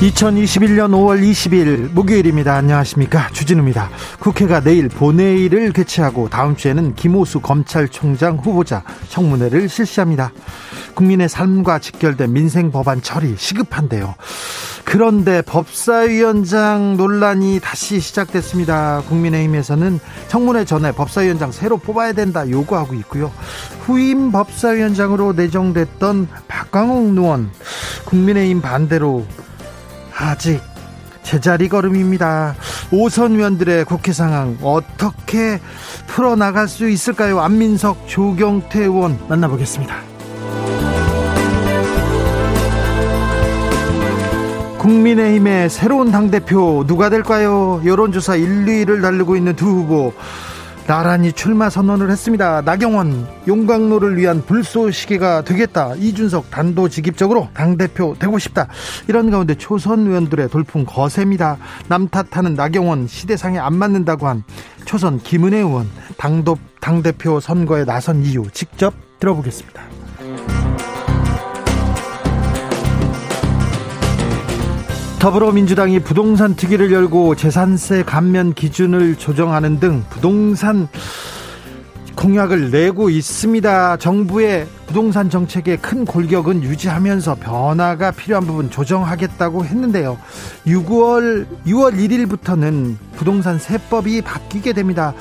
2021년 5월 20일 목요일입니다. 안녕하십니까. 주진우입니다. 국회가 내일 본회의를 개최하고 다음 주에는 김호수 검찰총장 후보자 청문회를 실시합니다. 국민의 삶과 직결된 민생 법안 처리 시급한데요. 그런데 법사위원장 논란이 다시 시작됐습니다. 국민의힘에서는 청문회 전에 법사위원장 새로 뽑아야 된다 요구하고 있고요. 후임 법사위원장으로 내정됐던 박광욱 의원 국민의힘 반대로 아직 제자리 걸음입니다. 오선 의원들의 국회 상황 어떻게 풀어나갈 수 있을까요? 안민석, 조경태 의원 만나보겠습니다. 국민의힘의 새로운 당대표 누가 될까요? 여론조사 1, 2위를 달리고 있는 두 후보 나란히 출마 선언을 했습니다. 나경원 용광로를 위한 불쏘시개가 되겠다. 이준석 단도직입적으로 당대표 되고 싶다. 이런 가운데 초선 의원들의 돌풍 거셉니다. 남 탓하는 나경원 시대상에 안 맞는다고 한 초선 김은혜 의원 당도, 당대표 선거에 나선 이유 직접 들어보겠습니다. 더불어민주당이 부동산 특위를 열고 재산세 감면 기준을 조정하는 등 부동산 공약을 내고 있습니다. 정부의 부동산 정책의 큰 골격은 유지하면서 변화가 필요한 부분 조정하겠다고 했는데요. 6월 6월 1일부터는 부동산 세법이 바뀌게 됩니다.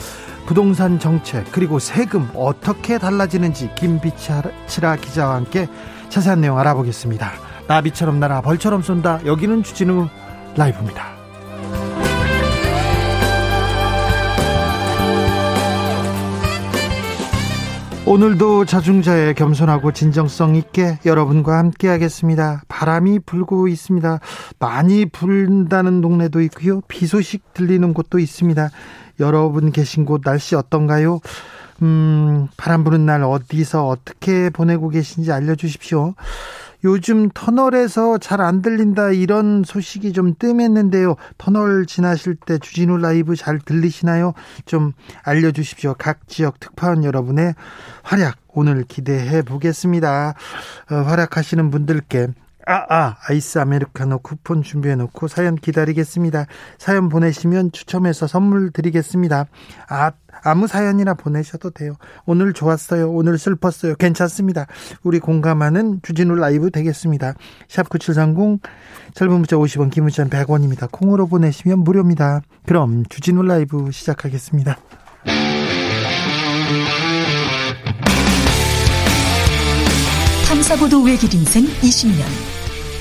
부동산 정책 그리고 세금 어떻게 달라지는지 김비치라 기자와 함께 자세한 내용 알아보겠습니다. 나비처럼 날아 벌처럼 쏜다. 여기는 주진우 라이브입니다. 오늘도 자중자의 겸손하고 진정성 있게 여러분과 함께 하겠습니다. 바람이 불고 있습니다. 많이 불다는 동네도 있고요. 비 소식 들리는 곳도 있습니다. 여러분 계신 곳 날씨 어떤가요? 음, 바람 부는 날 어디서 어떻게 보내고 계신지 알려주십시오. 요즘 터널에서 잘 안 들린다 이런 소식이 좀 뜸했는데요. 터널 지나실 때 주진우 라이브 잘 들리시나요? 좀 알려주십시오. 각 지역 특파원 여러분의 활약 오늘 기대해 보겠습니다. 어, 활약하시는 분들께 아, 아, 아이스 아메리카노 쿠폰 준비해 놓고 사연 기다리겠습니다. 사연 보내시면 추첨해서 선물 드리겠습니다. 아, 아무 사연이나 보내셔도 돼요. 오늘 좋았어요. 오늘 슬펐어요. 괜찮습니다. 우리 공감하는 주진우 라이브 되겠습니다. 샵 9730 짧은 문자 50원, 긴 문자는 100원입니다. 콩으로 보내시면 무료입니다. 그럼 주진우 라이브 시작하겠습니다. 탐사보도 외길 인생 20년.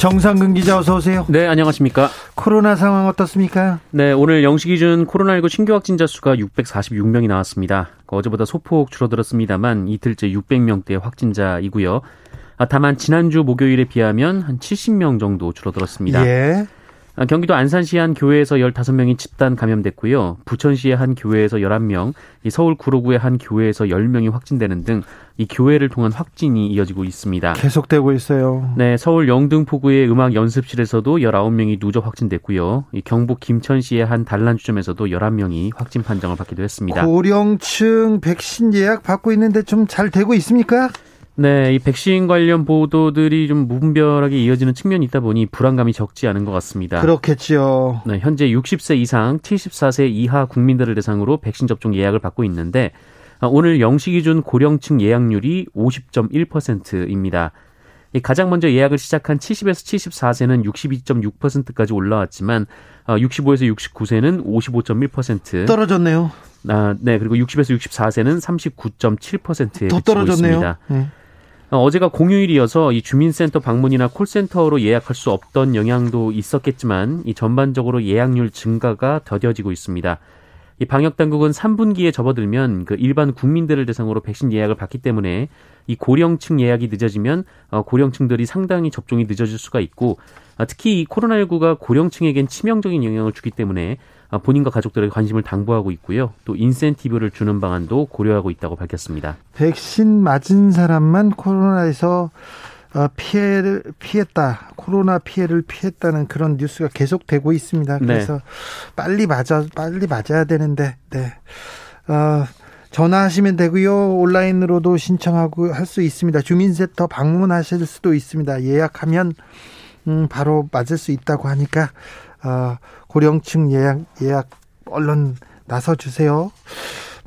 정상근 기자 어서 오세요. 네, 안녕하십니까. 코로나 상황 어떻습니까? 네, 오늘 0시 기준 코로나19 신규 확진자 수가 646명이 나왔습니다. 어제보다 소폭 줄어들었습니다만 이틀째 600명대 확진자이고요. 아, 다만 지난주 목요일에 비하면 한 70명 정도 줄어들었습니다. 예. 아, 경기도 안산시 한 교회에서 15명이 집단 감염됐고요. 부천시의 한 교회에서 11명, 서울 구로구의 한 교회에서 10명이 확진되는 등 이 교회를 통한 확진이 이어지고 있습니다. 계속되고 있어요. 네, 서울 영등포구의 음악 연습실에서도 19명이 누적 확진됐고요. 경북 김천시의 한 단란주점에서도 11명이 확진 판정을 받기도 했습니다. 고령층 백신 예약 받고 있는데 좀 잘 되고 있습니까? 네, 이 백신 관련 보도들이 좀 무분별하게 이어지는 측면이 있다 보니 불안감이 적지 않은 것 같습니다. 그렇겠지요. 네, 현재 60세 이상, 74세 이하 국민들을 대상으로 백신 접종 예약을 받고 있는데 오늘 0시 기준 고령층 예약률이 50.1%입니다. 가장 먼저 예약을 시작한 70에서 74세는 62.6%까지 올라왔지만 65에서 69세는 55.1% 떨어졌네요. 아, 네. 그리고 60에서 64세는 39.7%에 더 떨어졌네요. 있습니다. 네. 어제가 공휴일이어서 이 주민센터 방문이나 콜센터로 예약할 수 없던 영향도 있었겠지만 이 전반적으로 예약률 증가가 더뎌지고 있습니다. 이 방역 당국은 3분기에 접어들면 그 일반 국민들을 대상으로 백신 예약을 받기 때문에 이 고령층 예약이 늦어지면 어, 고령층들이 상당히 접종이 늦어질 수가 있고 아, 특히 이 코로나19가 고령층에겐 치명적인 영향을 주기 때문에 아, 본인과 가족들의 관심을 당부하고 있고요. 또 인센티브를 주는 방안도 고려하고 있다고 밝혔습니다. 백신 맞은 사람만 코로나에서 어, 피해를 피했다. 코로나 피해를 피했다는 그런 뉴스가 계속되고 있습니다. 네. 그래서 네. 빨리 맞아 빨리 맞아야 되는데 네. 어, 전화하시면 되고요. 온라인으로도 신청하고 할 수 있습니다. 주민센터 방문하실 수도 있습니다. 예약하면 음, 바로 맞을 수 있다고 하니까 어, 고령층 예약 예약 얼른 나서 주세요.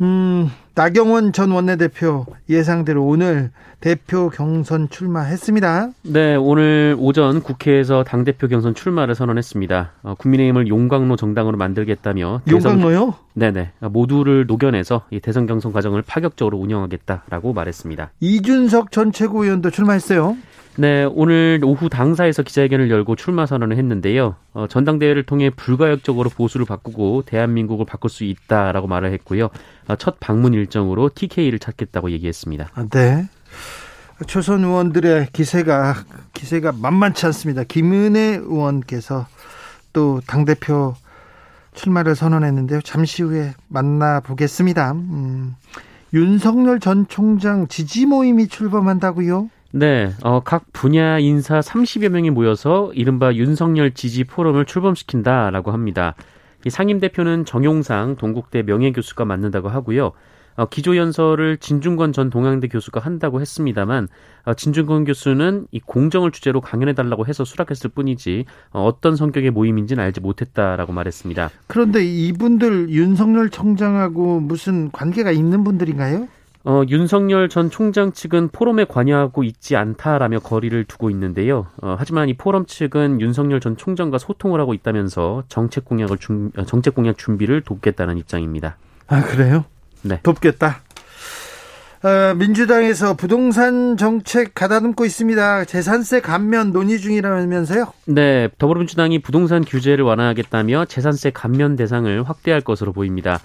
음, 나경원 전 원내대표 예상대로 오늘 대표 경선 출마했습니다. 네, 오늘 오전 국회에서 당대표 경선 출마를 선언했습니다. 어, 국민의힘을 용광로 정당으로 만들겠다며 용광로요? 네네. 모두를 녹여내서 이 대선 경선 과정을 파격적으로 운영하겠다라고 말했습니다. 이준석 전 최고위원도 출마했어요. 네, 오늘 오후 당사에서 기자회견을 열고 출마 선언을 했는데요. 어, 전당대회를 통해 불가역적으로 보수를 바꾸고 대한민국을 바꿀 수 있다라고 말을 했고요. 어, 첫 방문 일정으로 TK를 찾겠다고 얘기했습니다. 아, 네. 초선 의원들의 기세가 기세가 만만치 않습니다. 김은혜 의원께서 또 당 대표 출마를 선언했는데요. 잠시 후에 만나 보겠습니다. 음, 윤석열 전 총장 지지 모임이 출범한다고요? 네, 어, 각 분야 인사 30여 명이 모여서 이른바 윤석열 지지 포럼을 출범시킨다라고 합니다. 이 상임 대표는 정용상 동국대 명예교수가 맡는다고 하고요. 어, 기조연설을 진중권 전 동양대 교수가 한다고 했습니다만 어, 진중권 교수는 이 공정을 주제로 강연해달라고 해서 수락했을 뿐이지 어, 어떤 성격의 모임인지는 알지 못했다라고 말했습니다. 그런데 이분들 윤석열 총장하고 무슨 관계가 있는 분들인가요? 어, 윤석열 전 총장 측은 포럼에 관여하고 있지 않다라며 거리를 두고 있는데요. 어, 하지만 이 포럼 측은 윤석열 전 총장과 소통을 하고 있다면서 정책 공약을 준, 어, 정책 공약 준비를 돕겠다는 입장입니다. 아 그래요? 네. 돕겠다. 어, 민주당에서 부동산 정책 가다듬고 있습니다. 재산세 감면 논의 중이라면서요? 네, 더불어민주당이 부동산 규제를 완화하겠다며 재산세 감면 대상을 확대할 것으로 보입니다.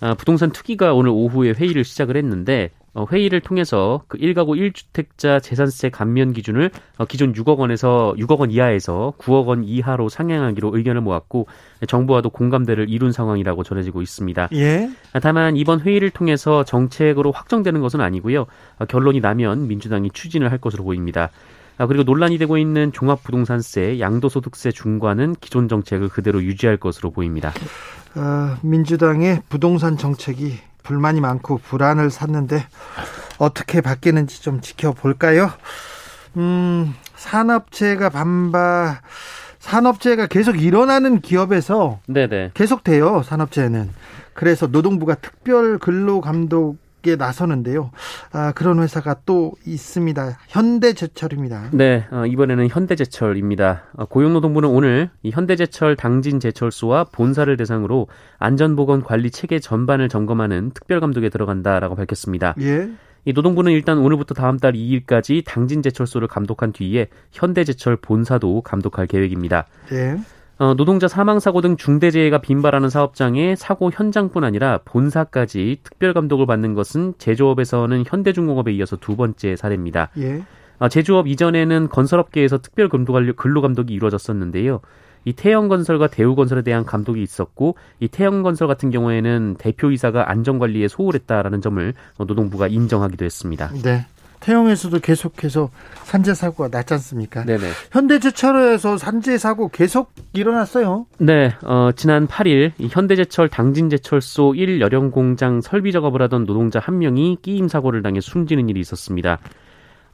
아, 부동산 투기가 오늘 오후에 회의를 시작을 했는데 어, 회의를 통해서 그 1가구 1주택자 재산세 감면 기준을 어, 기존 6억 원에서 6억 원 이하에서 9억 원 이하로 상향하기로 의견을 모았고 정부와도 공감대를 이룬 상황이라고 전해지고 있습니다. 예. 아, 다만 이번 회의를 통해서 정책으로 확정되는 것은 아니고요. 어, 결론이 나면 민주당이 추진을 할 것으로 보입니다. 아, 그리고 논란이 되고 있는 종합부동산세, 양도소득세 중과는 기존 정책을 그대로 유지할 것으로 보입니다. 어, 민주당의 부동산 정책이 불만이 많고 불안을 샀는데 어떻게 바뀌는지 좀 지켜볼까요? 음, 산업체가 반발, 산업체가 계속 일어나는 기업에서 네네. 계속 돼요, 산업체는. 그래서 노동부가 특별 근로 감독 에 나서는데요. 아, 그런 회사가 또 있습니다. 현대제철입니다. 네, 어, 이번에는 현대제철입니다. 어, 고용노동부는 오늘 이 현대제철 당진 제철소와 본사를 대상으로 안전보건 관리 체계 전반을 점검하는 특별감독에 들어간다라고 밝혔습니다. 예. 이 노동부는 일단 오늘부터 다음 달 2일까지 당진 제철소를 감독한 뒤에 현대제철 본사도 감독할 계획입니다. 예. 어, 노동자 사망 사고 등 중대 재해가 빈발하는 사업장의 사고 현장뿐 아니라 본사까지 특별 감독을 받는 것은 제조업에서는 현대중공업에 이어서 두 번째 사례입니다. 예. 어, 제조업 이전에는 건설업계에서 특별 근로 감독이 이루어졌었는데요. 이 태영건설과 대우건설에 대한 감독이 있었고 이 태영건설 같은 경우에는 대표이사가 안전관리에 소홀했다라는 점을 노동부가 인정하기도 했습니다. 네. 태영에서도 계속해서 산재 사고가 났지 않습니까? 네네. 현대제철에서 산재 사고 계속 일어났어요. 네, 어, 지난 8일 현대제철 당진제철소 1 열형 공장 설비 작업을 하던 노동자 한 명이 끼임 사고를 당해 숨지는 일이 있었습니다.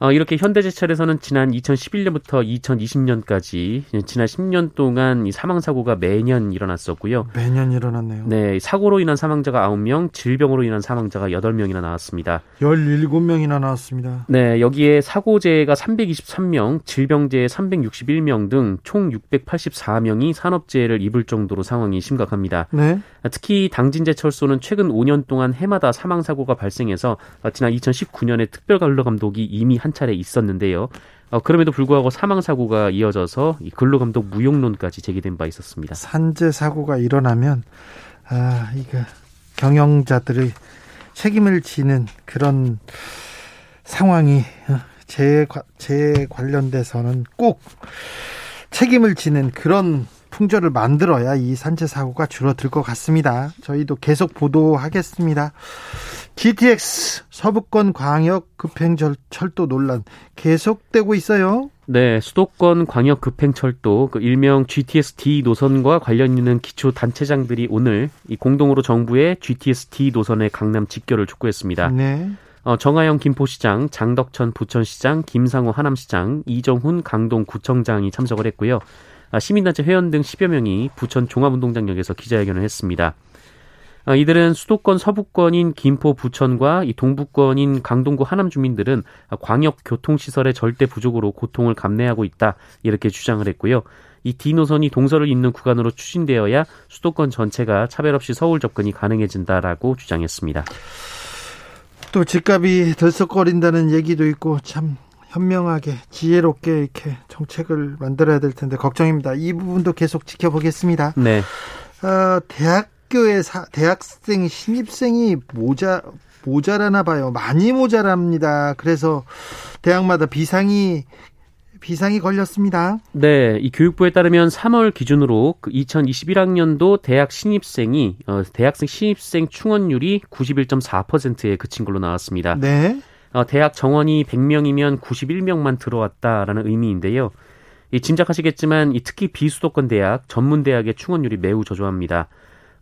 어, 이렇게 현대제철에서는 지난 2011년부터 2020년까지 지난 10년 동안 이 사망 사고가 매년 일어났었고요. 매년 일어났네요. 네, 사고로 인한 사망자가 9명, 질병으로 인한 사망자가 8명이나 나왔습니다. 17명이나 나왔습니다. 네, 여기에 사고재해가 323명, 질병재해 361명 등 총 684명이 산업재해를 입을 정도로 상황이 심각합니다. 네. 특히 당진제철소는 최근 5년 동안 해마다 사망 사고가 발생해서 지난 2019년에 특별관로 감독이 이미 한 차례 있었는데요. 어, 그럼에도 불구하고 사망 사고가 이어져서 이 근로 감독 무용론까지 제기된 바 있었습니다. 산재 사고가 일어나면 아 이거 경영자들의 책임을 지는 그런 상황이 재, 재 관련돼서는 꼭 책임을 지는 그런 풍조를 만들어야 이 산재 사고가 줄어들 것 같습니다. 저희도 계속 보도하겠습니다. GTX 서부권 광역 급행 철도 논란 계속되고 있어요. 네, 수도권 광역 급행철도 그 일명 GTS-D 노선과 관련 있는 기초 단체장들이 오늘 이 공동으로 정부의 GTS-D 노선의 강남 직결을 촉구했습니다. 네. 어, 정하영 김포시장, 장덕천 부천시장, 김상호 하남시장, 이정훈 강동구청장이 참석을 했고요. 아, 시민단체 회원 등 10여 명이 부천 종합운동장역에서 기자회견을 했습니다. 아, 이들은 수도권 서부권인 김포 부천과 이 동부권인 강동구 하남 주민들은 광역 교통시설의 절대 부족으로 고통을 감내하고 있다 이렇게 주장을 했고요. 이 D 노선이 동서를 잇는 구간으로 추진되어야 수도권 전체가 차별 없이 서울 접근이 가능해진다라고 주장했습니다. 또 집값이 들썩거린다는 얘기도 있고 참 현명하게 지혜롭게 이렇게 정책을 만들어야 될 텐데 걱정입니다. 이 부분도 계속 지켜보겠습니다. 네. 어, 대학교의 사, 대학생 신입생이 모자 모자라나 봐요. 많이 모자랍니다. 그래서 대학마다 비상이 비상이 걸렸습니다. 네, 이 교육부에 따르면 3월 기준으로 그 2021학년도 대학 신입생이 어, 대학생 신입생 충원율이 91.4%에 그친 걸로 나왔습니다. 네. 어, 대학 정원이 100명이면 91명만 들어왔다라는 의미인데요. 이 짐작하시겠지만 이 특히 비수도권 대학, 전문 대학의 충원율이 매우 저조합니다.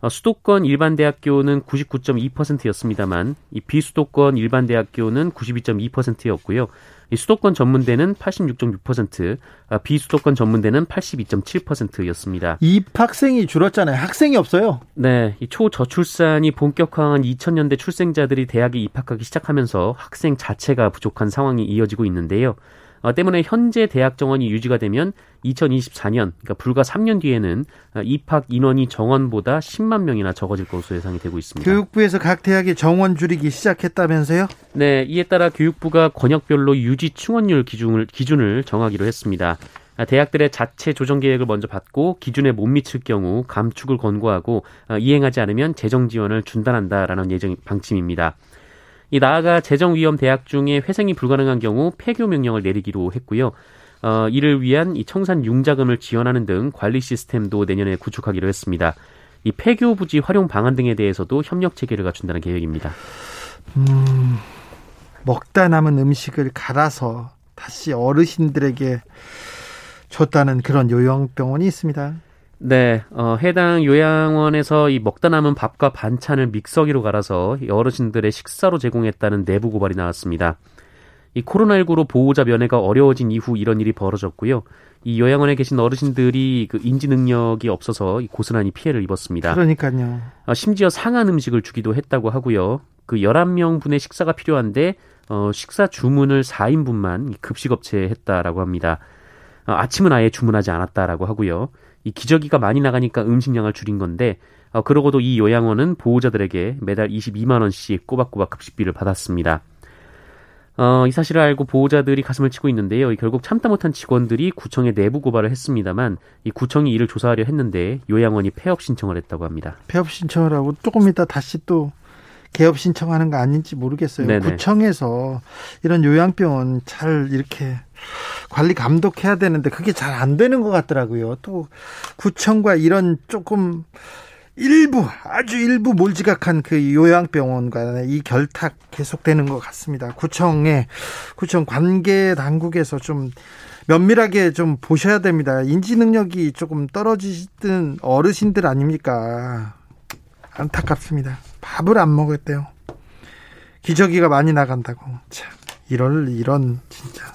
어, 수도권 일반 대학교는 99.2%였습니다만 이 비수도권 일반 대학교는 92.2%였고요. 이 수도권 전문대는 86.6%, 아, 비수도권 전문대는 82.7%였습니다. 입학생이 줄었잖아요. 학생이 없어요. 네, 이 초저출산이 본격화한 2000년대 출생자들이 대학에 입학하기 시작하면서 학생 자체가 부족한 상황이 이어지고 있는데요. 어, 때문에 현재 대학 정원이 유지가 되면 2024년, 그러니까 불과 3년 뒤에는 어, 입학 인원이 정원보다 10만 명이나 적어질 것으로 예상이 되고 있습니다. 교육부에서 각 대학의 정원 줄이기 시작했다면서요? 네, 이에 따라 교육부가 권역별로 유지 충원율 기준을 기준을 정하기로 했습니다. 아, 대학들의 자체 조정 계획을 먼저 받고 기준에 못 미칠 경우 감축을 권고하고 어, 이행하지 않으면 재정 지원을 중단한다라는 예정 방침입니다. 이 나아가 재정 위험 대학 중에 회생이 불가능한 경우 폐교 명령을 내리기로 했고요. 어, 이를 위한 이 청산 융자금을 지원하는 등 관리 시스템도 내년에 구축하기로 했습니다. 이 폐교 부지 활용 방안 등에 대해서도 협력 체계를 갖춘다는 계획입니다. 음, 먹다 남은 음식을 갈아서 다시 어르신들에게 줬다는 그런 요양병원이 있습니다. 네, 어, 해당 요양원에서 이 먹다 남은 밥과 반찬을 믹서기로 갈아서 어르신들의 식사로 제공했다는 내부 고발이 나왔습니다. 이 코로나19로 보호자 면회가 어려워진 이후 이런 일이 벌어졌고요. 이 요양원에 계신 어르신들이 그 인지 능력이 없어서 고스란히 피해를 입었습니다. 그러니까요. 어, 심지어 상한 음식을 주기도 했다고 하고요. 그 11명 분의 식사가 필요한데 어, 식사 주문을 4인분만 급식업체에 했다라고 합니다. 어, 아침은 아예 주문하지 않았다라고 하고요. 이 기저귀가 많이 나가니까 음식량을 줄인 건데 어, 그러고도 이 요양원은 보호자들에게 매달 22만 원씩 꼬박꼬박 급식비를 받았습니다. 어, 이 사실을 알고 보호자들이 가슴을 치고 있는데요. 결국 참다 못한 직원들이 구청에 내부 고발을 했습니다만 이 구청이 이를 조사하려 했는데 요양원이 폐업 신청을 했다고 합니다. 폐업 신청을 하고 조금 이따 다시 또 개업 신청하는 거 아닌지 모르겠어요. 네네. 구청에서 이런 요양병원 잘 이렇게 관리 감독해야 되는데 그게 잘 안 되는 것 같더라고요. 또 구청과 이런 조금 일부 아주 일부 몰지각한 그 요양병원과 이 결탁 계속되는 것 같습니다. 구청에 구청 관계 당국에서 좀 면밀하게 좀 보셔야 됩니다. 인지 능력이 조금 떨어지던 어르신들 아닙니까? 안타깝습니다. 밥을 안 먹었대요. 기저귀가 많이 나간다고. 참 이럴 이런 진짜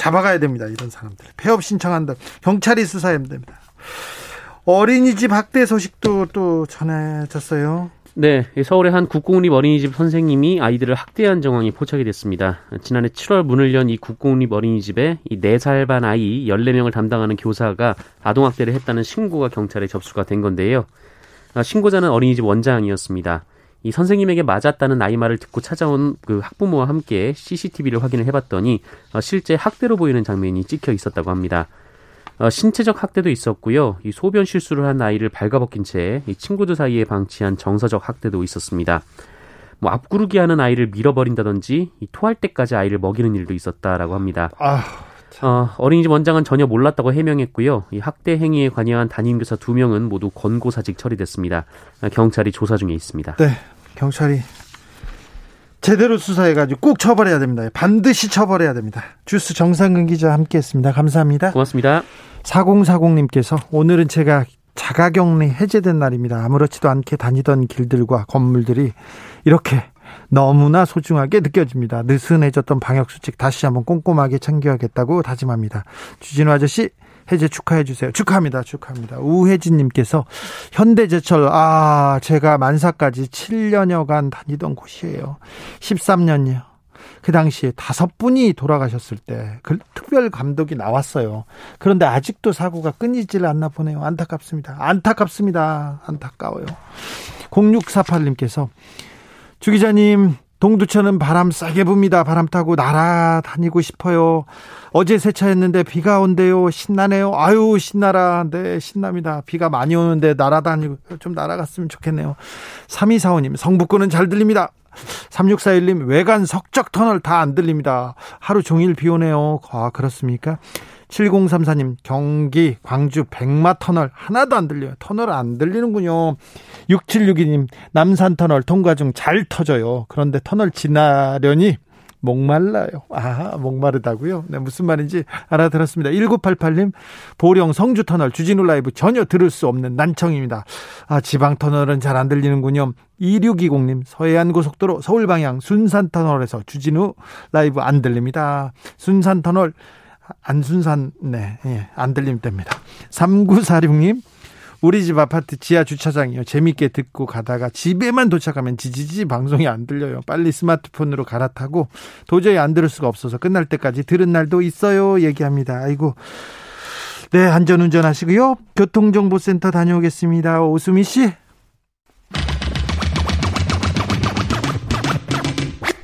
잡아가야 됩니다. 이런 사람들 폐업 신청한다. 경찰이 수사해야 됩니다. 어린이집 학대 소식도 또 전해졌어요. 네, 서울의 한 국공립 어린이집 선생님이 아이들을 학대한 정황이 포착이 됐습니다. 지난해 7월 문을 연 이 국공립 어린이집에 이 4살 반 아이 14명을 담당하는 교사가 아동학대를 했다는 신고가 경찰에 접수가 된 건데요. 아, 신고자는 어린이집 원장이었습니다. 이 선생님에게 맞았다는 아이 말을 듣고 찾아온 그 학부모와 함께 CCTV를 확인을 해봤더니 어, 실제 학대로 보이는 장면이 찍혀 있었다고 합니다. 어, 신체적 학대도 있었고요. 이 소변 실수를 한 아이를 발가벗긴 채 친구들 사이에 방치한 정서적 학대도 있었습니다. 뭐 앞구르기 하는 아이를 밀어버린다든지 이 토할 때까지 아이를 먹이는 일도 있었다라고 합니다. 아, 어, 어린이집 원장은 전혀 몰랐다고 해명했고요. 이 학대 행위에 관여한 담임교사 두 명은 모두 권고사직 처리됐습니다. 경찰이 조사 중에 있습니다. 네, 경찰이 제대로 수사해가지고 꼭 처벌해야 됩니다. 반드시 처벌해야 됩니다. 주스 정상근 기자 함께했습니다. 감사합니다. 고맙습니다. 4040님께서 오늘은 제가 자가격리 해제된 날입니다. 아무렇지도 않게 다니던 길들과 건물들이 이렇게 너무나 소중하게 느껴집니다. 느슨해졌던 방역수칙 다시 한번 꼼꼼하게 챙겨야겠다고 다짐합니다. 주진우 아저씨 해제 축하해 주세요. 축하합니다. 축하합니다. 우혜진 님께서 현대제철, 아, 제가 만사까지 7년여간 다니던 곳이에요. 13년이요. 그 당시에 다섯 분이 돌아가셨을 때, 그 특별 감독이 나왔어요. 그런데 아직도 사고가 끊이질 않나 보네요. 안타깝습니다. 안타깝습니다. 안타까워요. 0648님께서, 주 기자님, 동두천은 바람 싸게 붑니다. 바람 타고 날아다니고 싶어요. 어제 세차했는데 비가 온대요. 신나네요. 아유, 신나라. 네, 신납니다. 비가 많이 오는데 날아다니고 좀 날아갔으면 좋겠네요. 3245님, 성북구는 잘 들립니다. 3641님, 외관 석적 터널 다 안 들립니다. 하루 종일 비 오네요. 아, 그렇습니까? 7034님, 경기, 광주, 백마 터널 하나도 안 들려요. 터널 안 들리는군요. 6762님, 남산 터널 통과 중 잘 터져요. 그런데 터널 지나려니 목말라요. 아, 목마르다고요? 네, 무슨 말인지 알아들었습니다. 1988님, 보령 성주 터널 주진우 라이브 전혀 들을 수 없는 난청입니다. 아, 지방 터널은 잘 안 들리는군요. 2620님, 서해안 고속도로 서울 방향 순산 터널에서 주진우 라이브 안 들립니다. 순산 터널 안순산 네, 예, 안 들리면 됩니다. 3946님, 우리 집 아파트 지하 주차장이요. 재밌게 듣고 가다가 집에만 도착하면 지지지 방송이 안 들려요. 빨리 스마트폰으로 갈아타고 도저히 안 들을 수가 없어서 끝날 때까지 들은 날도 있어요. 얘기합니다. 아이고. 네, 안전 운전 하시고요. 교통정보센터 다녀오겠습니다. 오수미 씨.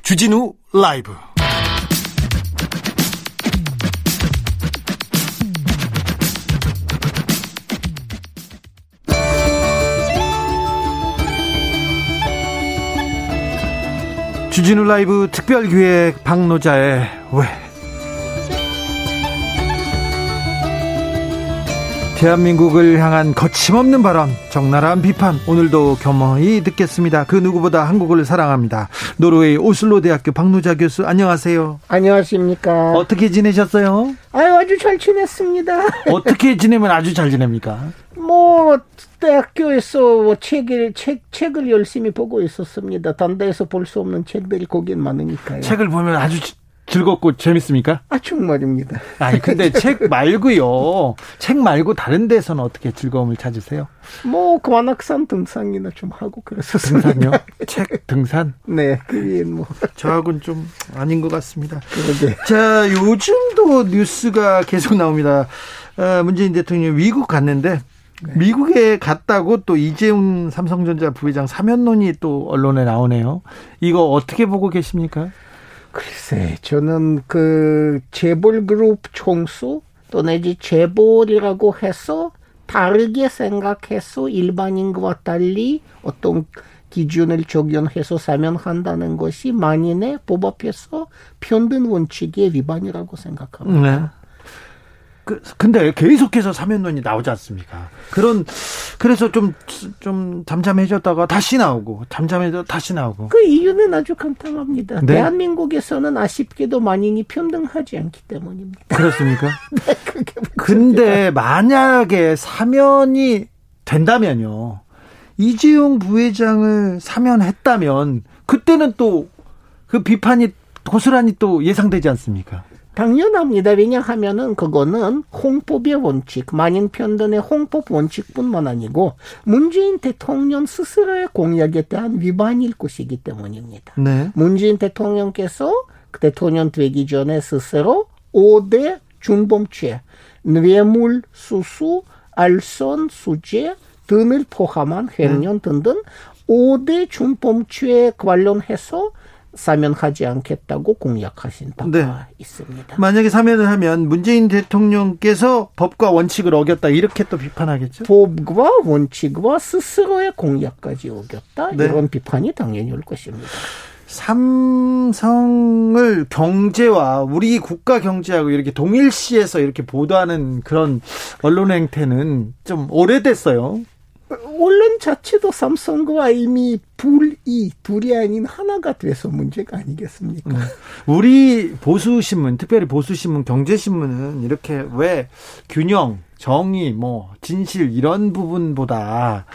주진우 라이브. 주진우 라이브 특별기획 박노자의 왜 대한민국을 향한 거침없는 발언, 적나라한 비판, 오늘도 겸허히 듣겠습니다. 그 누구보다 한국을 사랑합니다. 노르웨이 오슬로 대학교 박노자 교수, 안녕하세요. 안녕하십니까. 어떻게 지내셨어요? 아유, 아주 잘 지냈습니다. 어떻게 지내면 아주 잘 지냅니까? 뭐, 대학교에서 뭐 책을, 책, 책을 열심히 보고 있었습니다. 단대에서 볼 수 없는 책들이 거긴 많으니까요. 책을 보면 아주 즐겁고 재밌습니까? 아, 정말입니다. 아니, 근데 책 말고요. 책 말고 다른 데서는 어떻게 즐거움을 찾으세요? 뭐, 관악산 등산이나 좀 하고 그랬었습니다. 등산요? 책 등산? 네, 그게 뭐. 저하고는 좀 아닌 것 같습니다. 그러게. 자, 요즘도 뉴스가 계속 나옵니다. 어, 문재인 대통령이 미국 갔는데, 네. 미국에 갔다고 또 이재용 삼성전자 부회장 사면론이 또 언론에 나오네요. 이거 어떻게 보고 계십니까? 글쎄, 저는 그 재벌 그룹 총수 또 내지 재벌이라고 해서 다르게 생각해서 일반인과 달리 어떤 기준을 적용해서 사면한다는 것이 만인의 법 앞에서 편든 원칙의 위반이라고 생각합니다. 네. 그, 근데 계속해서 사면론이 나오지 않습니까? 그런, 그래서 좀, 좀 잠잠해졌다가 다시 나오고, 잠잠해져 다시 나오고. 그 이유는 아주 간단합니다. 네? 대한민국에서는 아쉽게도 만인이 평등하지 않기 때문입니다. 그렇습니까? 네, 그게 근데 만약에 사면이 된다면요. 이재용 부회장을 사면했다면, 그때는 또 그 비판이 고스란히 또 예상되지 않습니까? 당연합니다. 왜냐하면은 그거는 홍법의 원칙, 만인 편견의 홍법 원칙뿐만 아니고 문재인 대통령 스스로의 공약에 대한 위반일 것이기 때문입니다. 네. 문재인 대통령께서 대통령 되기 전에 스스로 5대 준범죄, 뇌물, 수수, 알선, 수재 등을 포함한 횡령 등등 5대 준범죄에 관련해서 사면하지 않겠다고 공약하신 바가 네. 있습니다. 만약에 사면을 하면 문재인 대통령께서 법과 원칙을 어겼다 이렇게 또 비판하겠죠. 법과 원칙과 스스로의 공약까지 어겼다 네. 이런 비판이 당연히 올 것입니다. 삼성을 경제와 우리 국가 경제하고 이렇게 동일시해서 이렇게 보도하는 그런 언론 행태는 좀 오래됐어요. 언론 자체도 삼성과 이미 불이 둘이 아닌 하나가 돼서 문제가 아니겠습니까? 네. 우리 보수 신문, 특별히 보수 신문, 경제 신문은 이렇게 왜 균형, 정의, 뭐, 진실, 이런 부분보다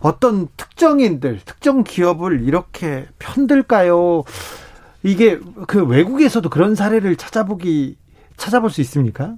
어떤 특정인들, 특정 기업을 이렇게 편들까요? 이게 그 외국에서도 그런 사례를 찾아보기, 찾아볼 수 있습니까?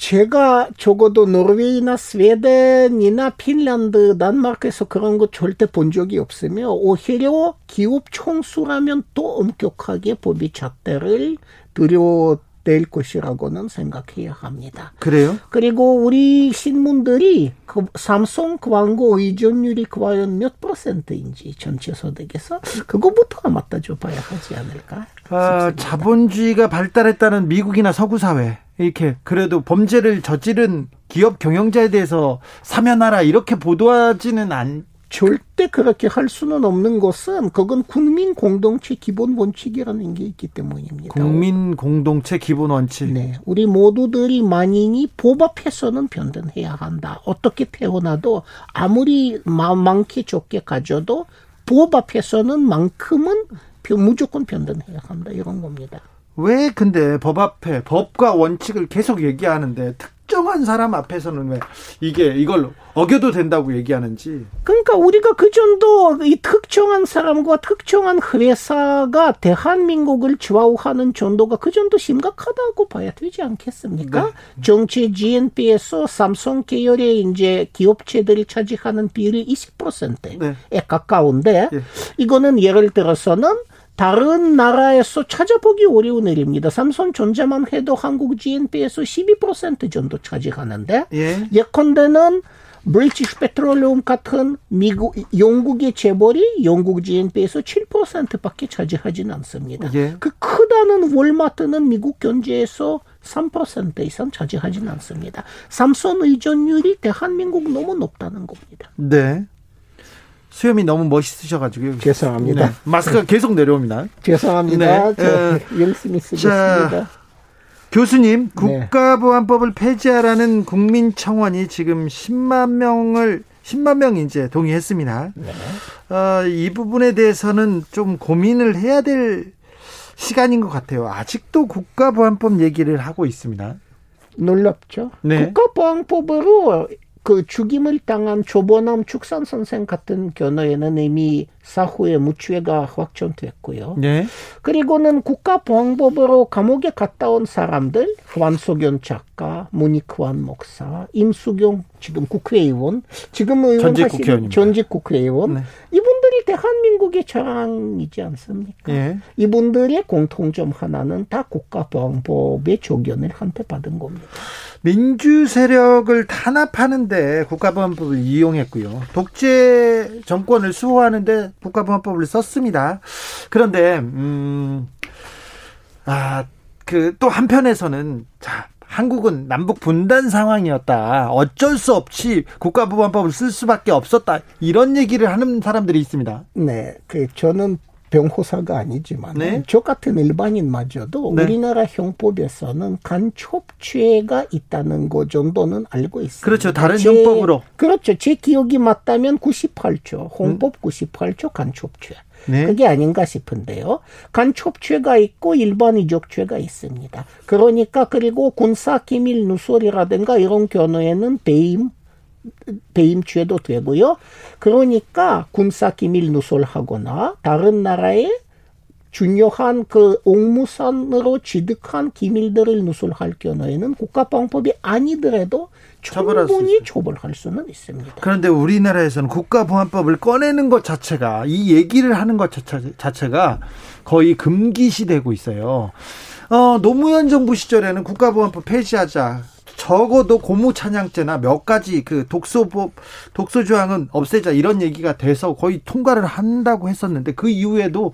제가 적어도 노르웨이나 스웨덴이나 핀란드, 단마크에서 그런 거 절대 본 적이 없으며 오히려 기업 총수라면 또 엄격하게 법의 잣대를 들여댈 것이라고는 생각해야 합니다. 그래요? 그리고 우리 신문들이 그 삼성 광고 의존율이 과연 몇 퍼센트인지 전체 소득에서 그거부터 맞다 줘 봐야 하지 않을까? 아, 싶습니다. 자본주의가 발달했다는 미국이나 서구 사회 이렇게 그래도 범죄를 저지른 기업 경영자에 대해서 사면하라 이렇게 보도하지는 않. 절대 그렇게 할 수는 없는 것은 그건 국민 공동체 기본 원칙이라는 게 있기 때문입니다. 국민 공동체 기본 원칙. 네, 우리 모두들이 만인이 법 앞에서는 변변해야 한다. 어떻게 태어나도 아무리 마- 많게 적게 가져도 법 앞에서는 만큼은 변- 무조건 변변해야 한다. 이런 겁니다. 왜 근데 법 앞에 법과 원칙을 계속 얘기하는데 특정한 사람 앞에서는 왜 이게 이걸 어겨도 된다고 얘기하는지. 그러니까 우리가 그 정도 이 특정한 사람과 특정한 회사가 대한민국을 좌우하는 정도가 그 정도 심각하다고 봐야 되지 않겠습니까? 네. 정치 GNP에서 삼성 계열의 이제 기업체들이 차지하는 비율이 20%에 네. 가까운데 예. 이거는 예를 들어서는 다른 나라에서 찾아보기 어려운 일입니다. 삼성전자만 해도 한국 GNP에서 12% 정도 차지하는데 예. 예컨대는 브리티시 페트롤리움 같은 미국 영국의 재벌이 영국 GNP에서 7%밖에 차지하지는 않습니다. 예. 그 크다는 월마트는 미국 경제에서 3% 이상 차지하지는 않습니다. 삼성 의존율이 대한민국 너무 높다는 겁니다. 네. 수염이 너무 멋있으셔가지고요. 죄송합니다. 네. 마스크가 계속 내려옵니다. 죄송합니다. 네. 저 에, 열심히 쓰겠습니다. 교수님, 네. 국가보안법을 폐지하라는 국민청원이 지금 10만 명을 10만 명이 이제 동의했습니다. 네. 어, 이 부분에 대해서는 좀 고민을 해야 될 시간인 것 같아요. 아직도 국가보안법 얘기를 하고 있습니다. 놀랍죠? 네. 국가보안법으로 그 죽임을 당한 조보남 축산 선생 같은 경우에는 이미 사후에 무죄가 확정됐고요. 네. 그리고는 국가보안법으로 감옥에 갔다 온 사람들, 환소견 작가, 문익환 목사, 임수경 지금 국회의원, 지금 의원 전직 국회의원입니다. 전직 국회의원, 네. 이분들이 대한민국의 자랑이지 않습니까? 예. 이분들의 공통점 하나는 다 국가보안법의 조견을 한테 받은 겁니다. 민주 세력을 탄압하는데 국가보안법을 이용했고요. 독재 정권을 수호하는데 국가보안법을 썼습니다. 그런데 음, 아, 그 또 한편에서는 자. 한국은 남북 분단 상황이었다. 어쩔 수 없이 국가보안법을 쓸 수밖에 없었다. 이런 얘기를 하는 사람들이 있습니다. 네, 그 저는 병호사가 아니지만 네. 저 같은 일반인마저도 네. 우리나라 형법에서는 간첩죄가 있다는 거 정도는 알고 있습니다. 그렇죠. 다른 제- 형법으로. 그렇죠. 제 기억이 맞다면 98조, 헌법 98조 간첩죄. 네. 그게 아닌가 싶은데요. 간첩죄가 있고 일반 이적죄가 있습니다. 그러니까 그리고 군사 기밀 누설이라든가 이런 경우에는 배임 배임죄도 되고요. 그러니까 군사 기밀 누설하거나 다른 나라에 중요한 그 옥무산으로 취득한 기밀들을 누설할 경우에는 국가보안법이 아니더라도 충분히. 처벌할 수는 있습니다. 그런데 우리나라에서는 국가보안법을 꺼내는 것 자체가 이 얘기를 하는 것 자체, 자체가 거의 금기시되고 있어요. 어, 노무현 정부 시절에는 국가보안법 폐지하자. 적어도 고무찬양죄나 몇 가지 그 독소법 독소 조항은 없애자 이런 얘기가 돼서 거의 통과를 한다고 했었는데 그 이후에도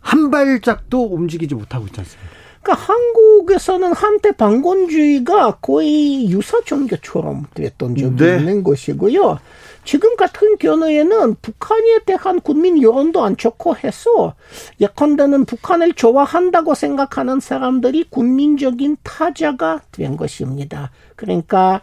한 발짝도 움직이지 못하고 있지 않습니까? 그러니까 한국에서는 한때 반권주의가 거의 유사 종교처럼 됐던 적이 네. 있는 것이고요. 지금 같은 경우에는 북한에 대한 국민 여론도 안 좋고 해서 예컨대는 북한을 좋아한다고 생각하는 사람들이 국민적인 타자가 된 것입니다. 그러니까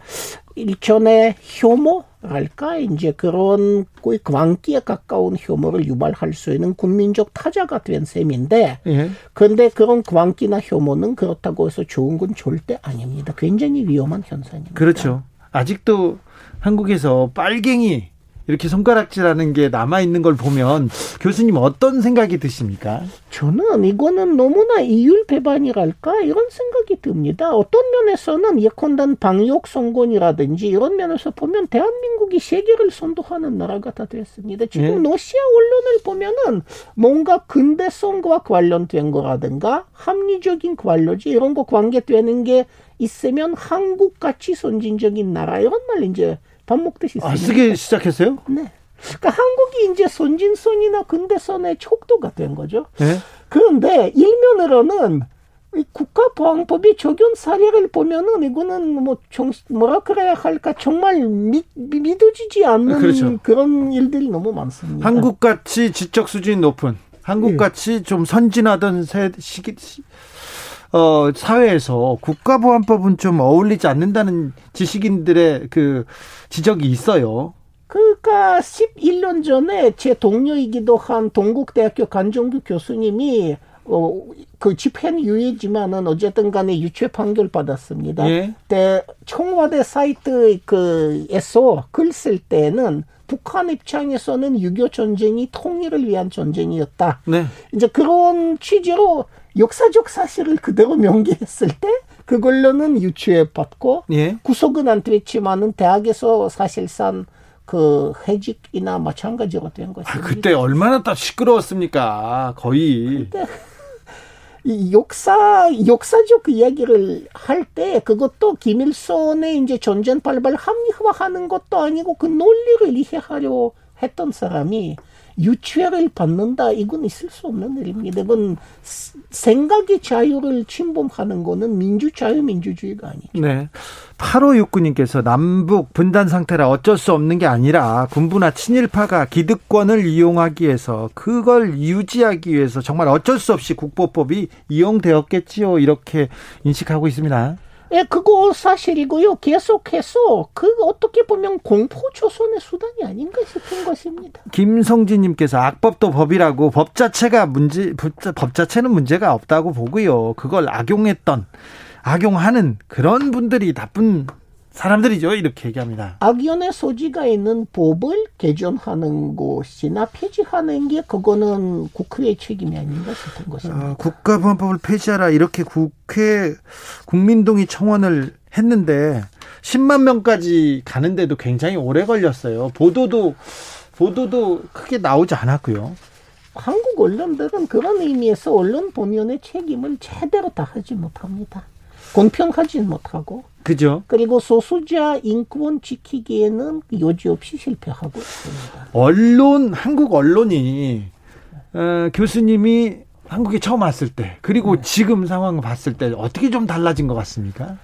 일전에 혐오랄까 이제 그런 거의 광기에 가까운 혐오를 유발할 수 있는 국민적 타자가 된 셈인데 예. 그런데 그런 광기나 혐오는 그렇다고 해서 좋은 건 절대 아닙니다. 굉장히 위험한 현상입니다. 그렇죠. 아직도 한국에서 빨갱이 이렇게 손가락질하는 게 남아 있는 걸 보면 교수님 어떤 생각이 드십니까? 저는 이거는 너무나 이율 배반이랄까 이런 생각이 듭니다. 어떤 면에서는 예컨대 방역 선거이라든지 이런 면에서 보면 대한민국이 세계를 선도하는 나라가 다 됐습니다. 지금 예. 러시아 언론을 보면은 뭔가 근대성과 관련된 거라든가 합리적인 관료지 이런 거 관계되는 게 있으면 한국 같이 선진적인 나라 이런 말 이제 밥 먹듯이 아. 쓰기 시작했어요? 네. 그러니까 한국이 이제 선진선이나 근대선의 촉도가 된 거죠. 네. 그런데 일면으로는 이 국가 보안법이 적용 사례를 보면은 이거는 뭐 정, 뭐라 그래야 할까 정말 믿, 믿어지지 않는 그렇죠. 그런 일들이 너무 많습니다. 한국 같이 지적 수준이 높은 한국 같이 좀 선진하던 세, 시기, 시- 어, 사회에서 국가보안법은 좀 어울리지 않는다는 지식인들의 그 지적이 있어요. 그러니까 11년 전에 제 동료이기도 한 동국대학교 간종규 교수님이 어, 그 집회는 유예지만은 어쨌든 간에 유죄 판결 받았습니다. 예. 때 청와대 사이트 그에서 글 쓸 때는 북한 입장에서는 6.25 전쟁이 통일을 위한 전쟁이었다. 네. 이제 그런 취지로 역사적 사실을 그대로 명기했을 때 그걸로는 받고 예. 구속은 안 됐지만은 대학에서 사실상 그 해직이나 마찬가지로 된 아, 것입니다. 그때 얼마나 또 시끄러웠습니까? 거의. 이 역사 역사적 이야기를 할 때 그것도 김일성의 이제 전쟁 발발 합리화하는 것도 아니고 그 논리를 이해하려 했던 사람이 유죄를 받는다 이건 있을 수 없는 일입니다. 이건 스- 생각의 자유를 침범하는 거는 민주 자유 민주주의가 아니죠. 네. 8569님께서 남북 분단 상태라 어쩔 수 없는 게 아니라 군부나 친일파가 기득권을 이용하기 위해서 그걸 유지하기 위해서 정말 어쩔 수 없이 국보법이 이용되었겠지요. 이렇게 인식하고 있습니다. 예, 그거 사실이고요. 계속해서 그 어떻게 보면 공포 조선의 수단이 아닌가 싶은 것입니다. 김성진님께서 악법도 법이라고 법 자체가 문제, 법 자체는 문제가 없다고 보고요. 그걸 악용했던, 악용하는 그런 분들이 나쁜 사람들이죠. 이렇게 얘기합니다. 악연의 소지가 있는 법을 개정하는 것이나 폐지하는 게 그거는 국회의 책임이 아닌가 싶은 것입니다. 어, 국가보안법을 폐지하라 이렇게 국회 국민동의 청원을 했는데 10만 명까지 가는데도 굉장히 오래 걸렸어요. 보도도 보도도 크게 나오지 않았고요. 한국 언론들은 그런 의미에서 언론 본연의 책임을 제대로 다하지 못합니다. 공평하지 못하고 그죠? 그리고 소수자 인권 지키기에는 여지없이 실패하고 있습니다. 언론 한국 언론이 어, 교수님이 한국에 처음 왔을 때 그리고 지금 상황을 봤을 때 어떻게 좀 달라진 것 같습니까?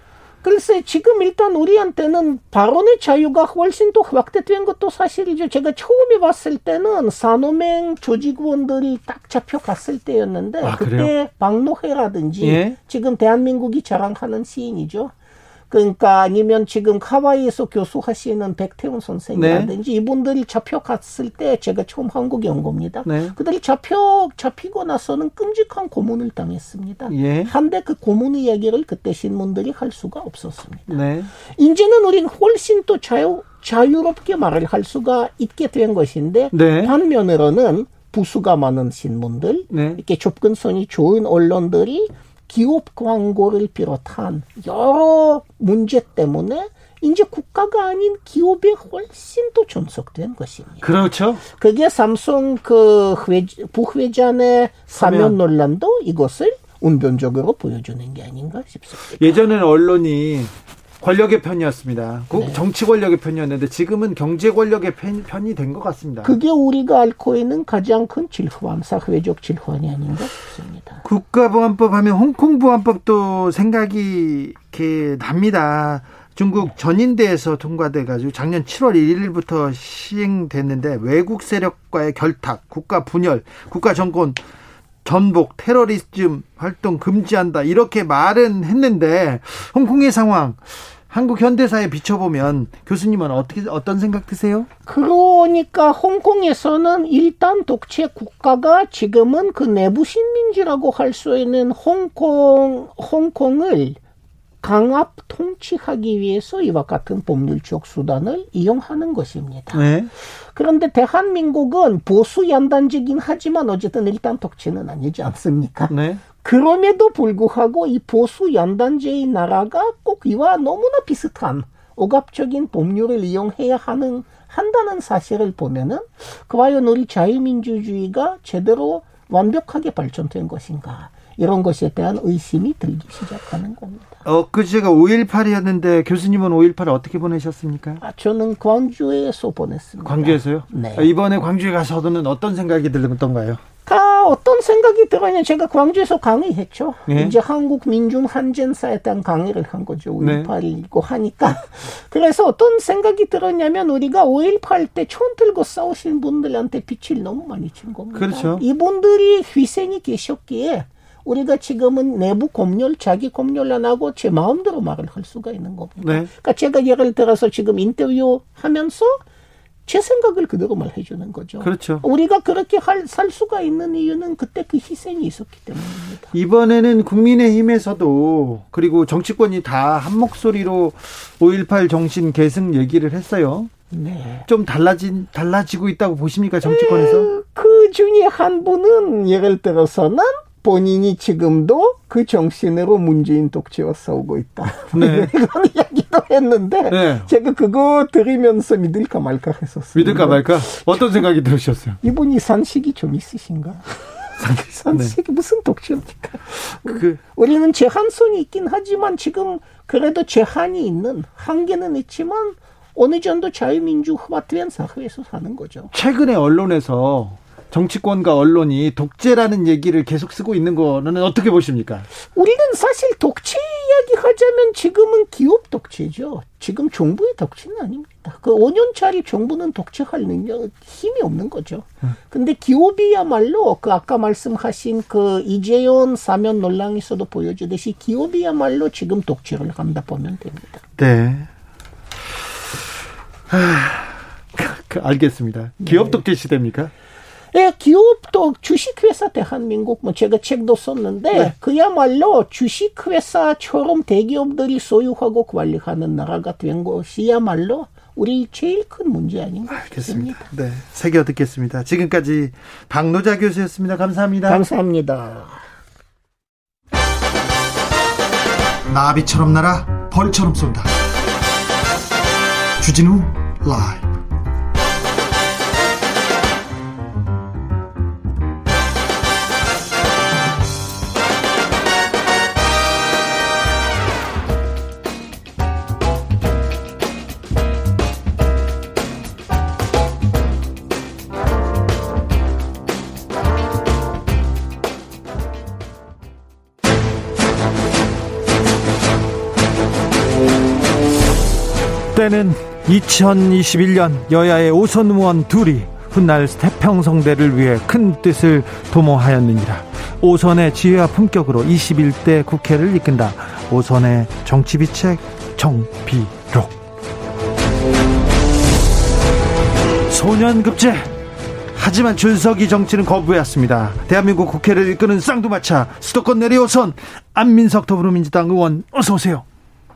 글쎄 지금 일단 우리한테는 발언의 자유가 훨씬 더 확대된 것도 사실이죠. 제가 처음에 봤을 때는 산호맹 조직원들이 딱 잡혀갔을 때였는데 아, 그때 그래요? 박노해라든지 예. 지금 대한민국이 자랑하는 시인이죠. 그러니까 아니면 지금 하와이에서 교수하시는 백태훈 선생이라든지 이분들이 잡혀갔을 때 제가 처음 한국에 온 겁니다. 네. 그들이 잡혀 잡히고 나서는 끔찍한 고문을 당했습니다. 예. 한데 그 고문 이야기를 그때 신문들이 할 수가 없었습니다. 네. 이제는 우리는 훨씬 더 자유, 자유롭게 말을 할 수가 있게 된 것인데 네. 반면으로는 부수가 많은 신문들, 네. 이렇게 접근성이 좋은 언론들이 기업 광고를 비롯한 여러 문제 때문에 이제 국가가 아닌 기업에 훨씬 더 존속된 것입니다. 그렇죠. 그게 삼성 그 회, 부회장의 사면 논란도 이것을 운변적으로 보여주는 게 아닌가 싶습니다. 예전에는 언론이 권력의 편이었습니다. 꼭 네. 정치 권력의 편이었는데 지금은 경제 권력의 편, 편이 된 것 같습니다. 그게 우리가 앓고 있는 가장 큰 질환, 사회적 질환이 아닌가 싶습니다. 국가보안법 하면 홍콩 보안법도 생각이 이렇게 납니다. 중국 전인대에서 통과돼 가지고 작년 7월 1일부터 시행됐는데 외국 세력과의 결탁, 국가 분열, 국가 정권 전복, 테러리즘 활동 금지한다 이렇게 말은 했는데 홍콩의 상황 한국 현대사에 비춰보면 교수님은 어떻게 어떤 생각 드세요? 그러니까 홍콩에서는 일단 독재 국가가 지금은 그 내부 식민지라고 할 수 있는 홍콩 홍콩을 강압 통치하기 위해서 이와 같은 법률적 수단을 이용하는 것입니다. 네. 그런데 대한민국은 보수 연단적이긴 하지만 어쨌든 일단 독재는 아니지 않습니까? 네. 그럼에도 불구하고 이 보수 연단제의 나라가 꼭 이와 너무나 비슷한 억압적인 법률을 이용해야 하는 한다는 사실을 보면은 과연 우리 자유민주주의가 제대로 완벽하게 발전된 것인가 이런 것에 대한 의심이 들기 시작하는 겁니다. 엊그제가 5.18이었는데 교수님은 5.18을 어떻게 보내셨습니까? 아, 저는 광주에서 보냈습니다. 광주에서요? 네. 아, 이번에 광주에 가서는 어떤 생각이 들던가요? 아, 어떤 생각이 들었냐. 제가 광주에서 강의했죠. 네. 이제 한국 민중 한전사에 대한 강의를 한 거죠. 네. 5.18이고 하니까. 그래서 어떤 생각이 들었냐면 우리가 5.18 때 총 들고 싸우신 분들한테 빛을 너무 많이 친 겁니다. 그렇죠. 이분들이 희생이 계셨기에 우리가 지금은 내부 검열, 자기 검열 안 하고 제 마음대로 말을 할 수가 있는 겁니다. 네. 그러니까 제가 예를 들어서 지금 인터뷰 하면서 제 생각을 그대로 말해 주는 거죠. 그렇죠. 우리가 그렇게 할, 살 수가 있는 이유는 그때 그 희생이 있었기 때문입니다. 이번에는 국민의힘에서도 그리고 정치권이 다 한 목소리로 5.18 정신 계승 얘기를 했어요. 네. 좀 달라진 달라지고 있다고 보십니까 정치권에서? 그 중에 한 분은 예를 들어서는 본인이 지금도 그 정신으로 문재인 독재와 싸우고 있다. 네. 이런 이야기도 했는데 네. 제가 그거 들으면서 믿을까 말까 했었어요. 믿을까 말까? 어떤 생각이 들으셨어요? 이분이 산식이 좀 있으신가? 산식이 무슨 독재입니까? 그 우리는 제한성이 있긴 하지만 지금 그래도 제한이 있는 한계는 있지만 어느 정도 자유민주화된 사회에서 사는 거죠. 최근에 언론에서 정치권과 언론이 독재라는 얘기를 계속 쓰고 있는 거는 어떻게 보십니까? 우리는 사실 독재 이야기 하자면 지금은 기업 독재죠. 지금 정부의 독재는 아닙니다. 그 5년짜리 정부는 독재할 능력, 힘이 없는 거죠. 근데 기업이야말로 그 아까 말씀하신 그 이재용 사면 논란에서도 보여주듯이 기업이야말로 지금 독재를 한다 보면 됩니다. 네. 하, 그, 알겠습니다. 기업 독재 시대입니까? 예, 기업도 주식회사 대한민국 뭐 제가 책도 썼는데 네. 그야말로 주식회사처럼 대기업들이 소유하고 관리하는 나라가 된 것이야말로 우리 제일 큰 문제 아닌가 알겠습니다. 싶습니다. 네. 새겨 듣겠습니다. 지금까지 박노자 교수였습니다. 감사합니다. 감사합니다. 나비처럼 날아 벌처럼 쏜다. 주진우 라이브. 때는 2021년 여야의 오선 의원 둘이 훗날 태평성대를 위해 큰 뜻을 도모하였느니라. 오선의 지혜와 품격으로 21대 국회를 이끈다. 오선의 정치비책 정비록. 소년급제. 하지만 줄서기 정치는 거부했습니다. 대한민국 국회를 이끄는 쌍두마차 수도권 내리 오선 안민석 더불어민주당 의원 어서 오세요.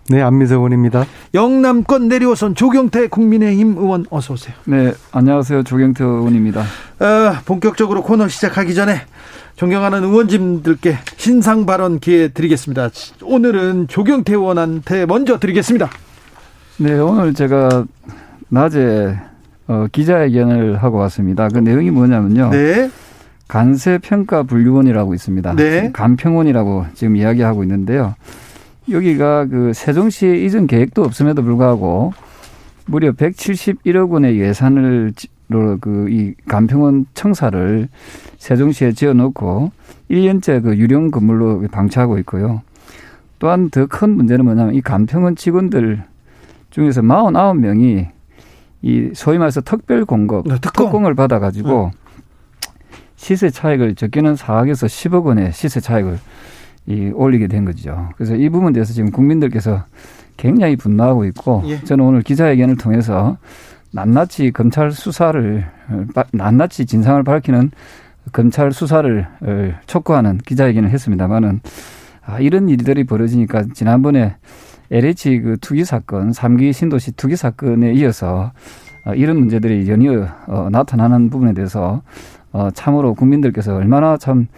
네, 안민석 의원입니다. 영남권 내려오선 조경태 국민의힘 의원 어서 오세요. 네, 안녕하세요. 조경태 의원입니다. 어, 본격적으로 코너 시작하기 전에 존경하는 의원님들께 신상 발언 기회 드리겠습니다. 오늘은 조경태 의원한테 먼저 드리겠습니다. 네, 오늘 제가 낮에 어, 기자회견을 하고 왔습니다. 그 내용이 뭐냐면요. 네. 간세 평가 분류원이라고 있습니다. 네. 간평원이라고 지금 이야기하고 있는데요. 여기가 그 세종시에 이전 계획도 없음에도 불구하고 무려 171억 원의 예산을 그이 간평원 청사를 세종시에 지어놓고 1년째 그 유령 건물로 방치하고 있고요. 또한 더 큰 문제는 뭐냐면 이 간평원 직원들 중에서 49명이 이 소위 말해서 특별 공급, 네, 특공. 을 받아가지고 네. 시세 차익을 적게는 4억에서 10억 원의 시세 차익을 이 올리게 된 거죠. 그래서 이 부분에 대해서 지금 국민들께서 굉장히 분노하고 있고 예. 저는 오늘 기자회견을 통해서 낱낱이 검찰 수사를 낱낱이 진상을 밝히는 검찰 수사를 어, 촉구하는 기자회견을 했습니다만은 아, 이런 일들이 벌어지니까 지난번에 LH 그 투기 사건, 삼기 신도시 투기 사건에 이어서 어, 이런 문제들이 연이어 어, 나타나는 부분에 대해서 참으로 국민들께서 얼마나 참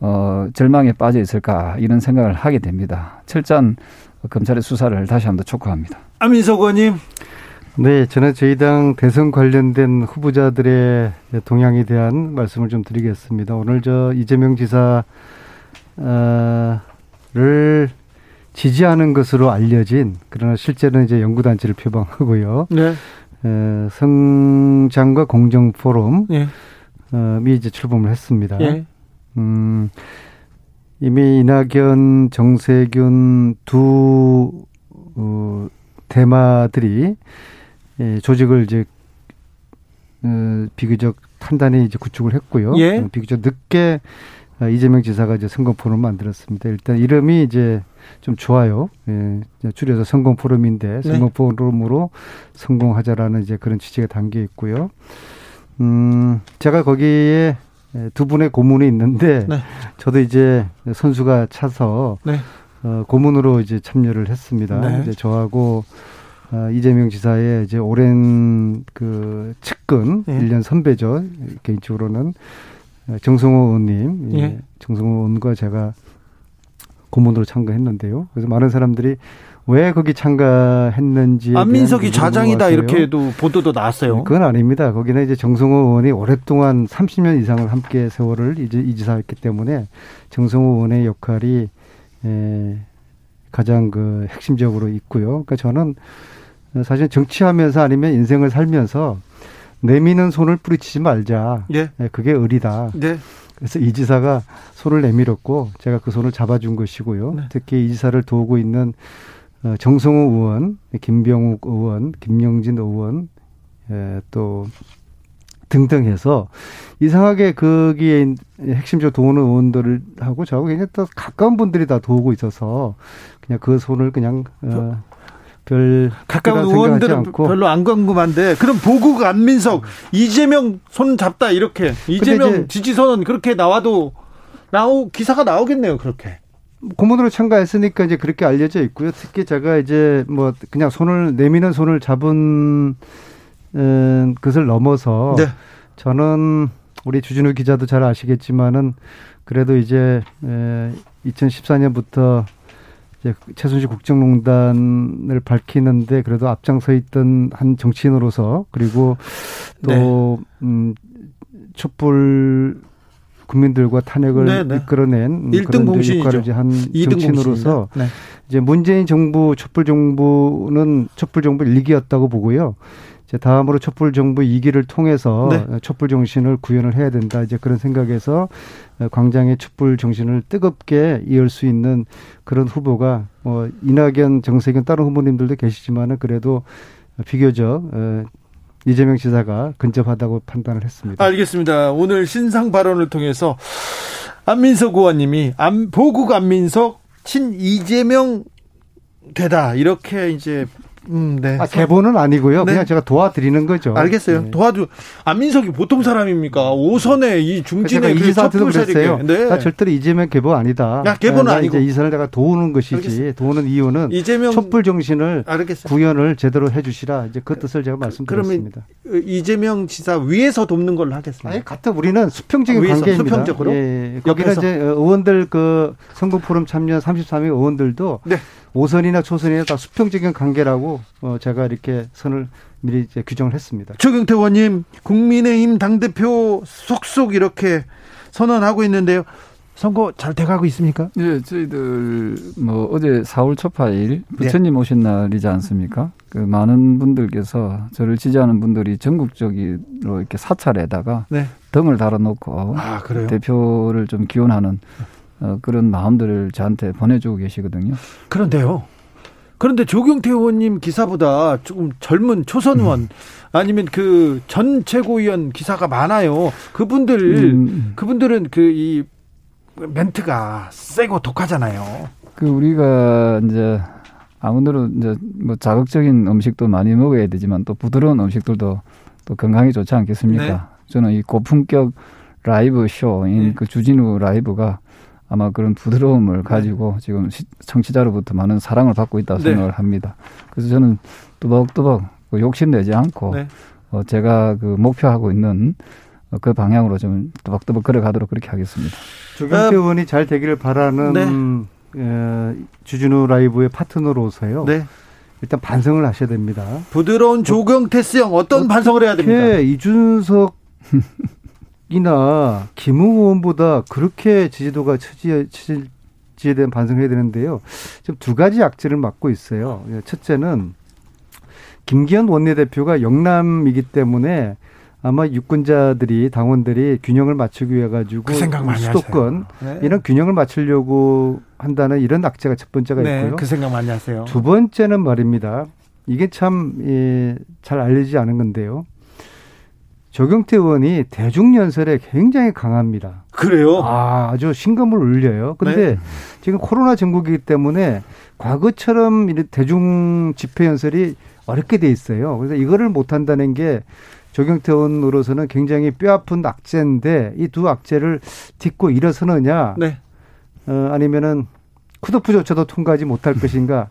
어, 절망에 빠져 있을까 이런 생각을 하게 됩니다. 철저한 검찰의 수사를 다시 한번 촉구합니다. 안민석 의원님. 네, 저는 저희 당 대선 관련된 후보자들의 동향에 대한 말씀을 좀 드리겠습니다. 오늘 저 이재명 지사를 지지하는 것으로 알려진 그러나 실제는 이제 연구단체를 표방하고요. 네. 에, 성장과 공정 포럼 이 네. 어, 이제 출범을 했습니다. 네. 음, 이미 이낙연, 정세균 두 어, 대마들이 예, 조직을 이제 어, 비교적 탄단히 이제 구축을 했고요. 예. 어, 비교적 늦게 어, 이재명 지사가 이제 선거 포럼 만들었습니다. 일단 이름이 이제 좀 좋아요. 예, 줄여서 성공 포럼인데 네. 성공포럼으로 성공하자라는 이제 그런 취지가 담겨 있고요. 음, 제가 거기에 두 분의 고문이 있는데 네. 저도 이제 선수가 차서 네. 어, 고문으로 이제 참여를 했습니다. 네. 이제 저하고 어, 이재명 지사의 이제 오랜 그 측근 예. 1년 선배죠. 개인적으로는 정성호 의원님, 예. 예. 정성호 의원과 제가 고문으로 참가했는데요. 그래서 많은 사람들이 왜 거기 참가했는지 안민석이 좌장이다 이렇게도 보도도 나왔어요. 그건 아닙니다. 거기는 이제 정성호 의원이 오랫동안 30년 이상을 함께 세월을 이제 이지사했기 때문에 정성호 의원의 역할이 에, 가장 그 핵심적으로 있고요. 그러니까 저는 사실 정치하면서 아니면 인생을 살면서 내미는 손을 뿌리치지 말자. 예. 네, 그게 의리다. 네. 그래서 이 지사가 손을 내밀었고 제가 그 손을 잡아준 것이고요. 네. 특히 이 지사를 도우고 있는 어, 정성호 의원, 김병욱 의원, 김영진 의원, 또 등등 해서 이상하게 거기에 핵심적으로 도우는 의원들하고 저하고 굉장히 또 가까운 분들이 다 도우고 있어서 그냥 그 손을 그냥 어, 별 가까운 의원들은 별로 안 궁금한데 그럼 보국 안민석 이재명 손 잡다 이렇게. 이재명 지지선은 그렇게 나와도 나오 기사가 나오겠네요 그렇게 고문으로 참가했으니까 이제 그렇게 알려져 있고요. 특히 제가 이제 뭐 그냥 손을 내미는 손을 잡은 음, 것을 넘어서 네. 저는 우리 주진우 기자도 잘 아시겠지만은 그래도 이제 에, 2014년부터 이제 최순실 국정농단을 밝히는데 그래도 앞장서 있던 한 정치인으로서 그리고 또 네. 음, 촛불 국민들과 탄핵을 네네. 네. 이끌어낸 그런 역할을 한 정치인으로서 네. 이제 문재인 정부 촛불 정부는 촛불 정부 일기였다고 보고요. 이제 다음으로 촛불 정부 2기를 통해서 네. 촛불 정신을 구현을 해야 된다. 이제 그런 생각에서 광장의 촛불 정신을 뜨겁게 이을 수 있는 그런 후보가 뭐 이낙연, 정세균 다른 후보님들도 계시지만은 그래도 비교적 이재명 지사가 근접하다고 판단을 했습니다. 알겠습니다. 오늘 신상 발언을 통해서 안민석 의원님이 안, 보국 안민석 친 이재명 되다 이렇게 이제 음, 네. 아, 개본은 아니고요. 네. 그냥 제가 도와드리는 거죠. 알겠어요. 네. 도와주. 안민석이 보통 사람입니까? 오선에 이 중진의 그 이사한테도 그랬어요. 네. 나 절대로 이재명 개본 아니다. 야, 개본은 아니고 이제 이선을 내가 도우는 것이지. 알겠습니다. 도우는 이유는 이재명 촛불 정신을 알겠습니다. 구현을 제대로 해주시라. 이제 그 뜻을 제가 말씀드렸습니다. 그러면 이재명 지사 위에서 돕는 걸로 하겠습니다. 아니, 같은 우리는 수평적인 위에서, 관계입니다. 수평적으로. 예, 여기는 이제 의원들 그 선거 포럼 참여 33명 의원들도 네. 오선이나 초선이나 다 수평적인 관계라고 어 제가 이렇게 선을 미리 이제 규정을 했습니다. 최경태 의원님, 국민의힘 당대표 속속 이렇게 선언하고 있는데요. 선거 잘 돼가고 있습니까? 네, 저희들 뭐 어제 4월 초파일 부처님 네. 오신 날이지 않습니까? 그 많은 분들께서 저를 지지하는 분들이 전국적으로 이렇게 사찰에다가 네. 등을 달아놓고 아, 대표를 좀 기원하는 어, 그런 마음들을 저한테 보내주고 계시거든요. 그런데요. 그런데 조경태 의원님 기사보다 조금 젊은 초선 의원 음. 아니면 그 전 최고위원 기사가 많아요. 그분들 음. 그분들은 그 이 멘트가 세고 독하잖아요. 그 우리가 이제 아무래도 이제 뭐 자극적인 음식도 많이 먹어야 되지만 또 부드러운 음식들도 또 건강에 좋지 않겠습니까? 네. 저는 이 고품격 라이브 쇼인 네. 그 주진우 라이브가 아마 그런 부드러움을 네. 가지고 네. 지금 청취자로부터 많은 사랑을 받고 있다고 네. 생각을 합니다. 그래서 저는 뚜벅뚜벅 그 욕심내지 않고 네. 어, 제가 그 목표하고 있는 어, 그 방향으로 좀 뚜벅뚜벅 걸어가도록 그렇게 하겠습니다. 조경태 어, 의원이 잘 되기를 바라는 네. 에, 주진우 라이브의 파트너로서요. 네. 일단 반성을 하셔야 됩니다. 부드러운 조경태 씨형 어떤 반성을 해야 됩니까? 이준석 이나 김웅 의원보다 그렇게 지지도가 처지에, 처지에 대한 반성을 해야 되는데요. 지금 두 가지 악재를 맡고 있어요. 첫째는 김기현 원내대표가 영남이기 때문에 아마 유권자들이 당원들이 균형을 맞추기 위해 가지고 그 수도권 네. 이런 균형을 맞추려고 한다는 이런 악재가 첫 번째가 네, 있고요. 그 생각 많이 하세요. 두 번째는 말입니다. 이게 참잘 예, 알려지지 않은 건데요. 조경태 의원이 대중연설에 굉장히 강합니다. 그래요? 아, 아주 신금을 울려요. 근데 네. 지금 코로나 전국이기 때문에 과거처럼 대중 집회 연설이 어렵게 돼 있어요. 그래서 이거를 못 한다는 게 조경태 의원으로서는 굉장히 뼈아픈 악재인데 이 두 악재를 딛고 일어서느냐, 네. 어, 아니면은 쿠도프조차도 통과하지 못할 것인가.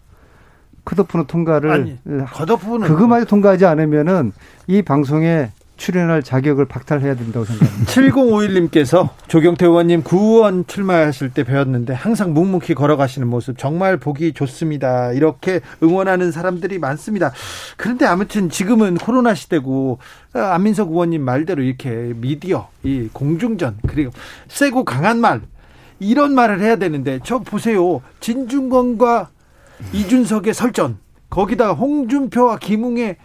쿠도프는 통과를 아니, 컷오프는 그거마저 통과하지 않으면은 이 방송에 출연할 자격을 박탈해야 된다고 생각합니다. 7051님께서 조경태 의원님 구의원 출마하실 때 배웠는데 항상 묵묵히 걸어가시는 모습 정말 보기 좋습니다. 이렇게 응원하는 사람들이 많습니다. 그런데 아무튼 지금은 코로나 시대고 아, 안민석 의원님 말대로 이렇게 미디어, 이 공중전 그리고 세고 강한 말 이런 말을 해야 되는데 저 보세요. 진중권과 이준석의 설전 거기다가 홍준표와 김웅의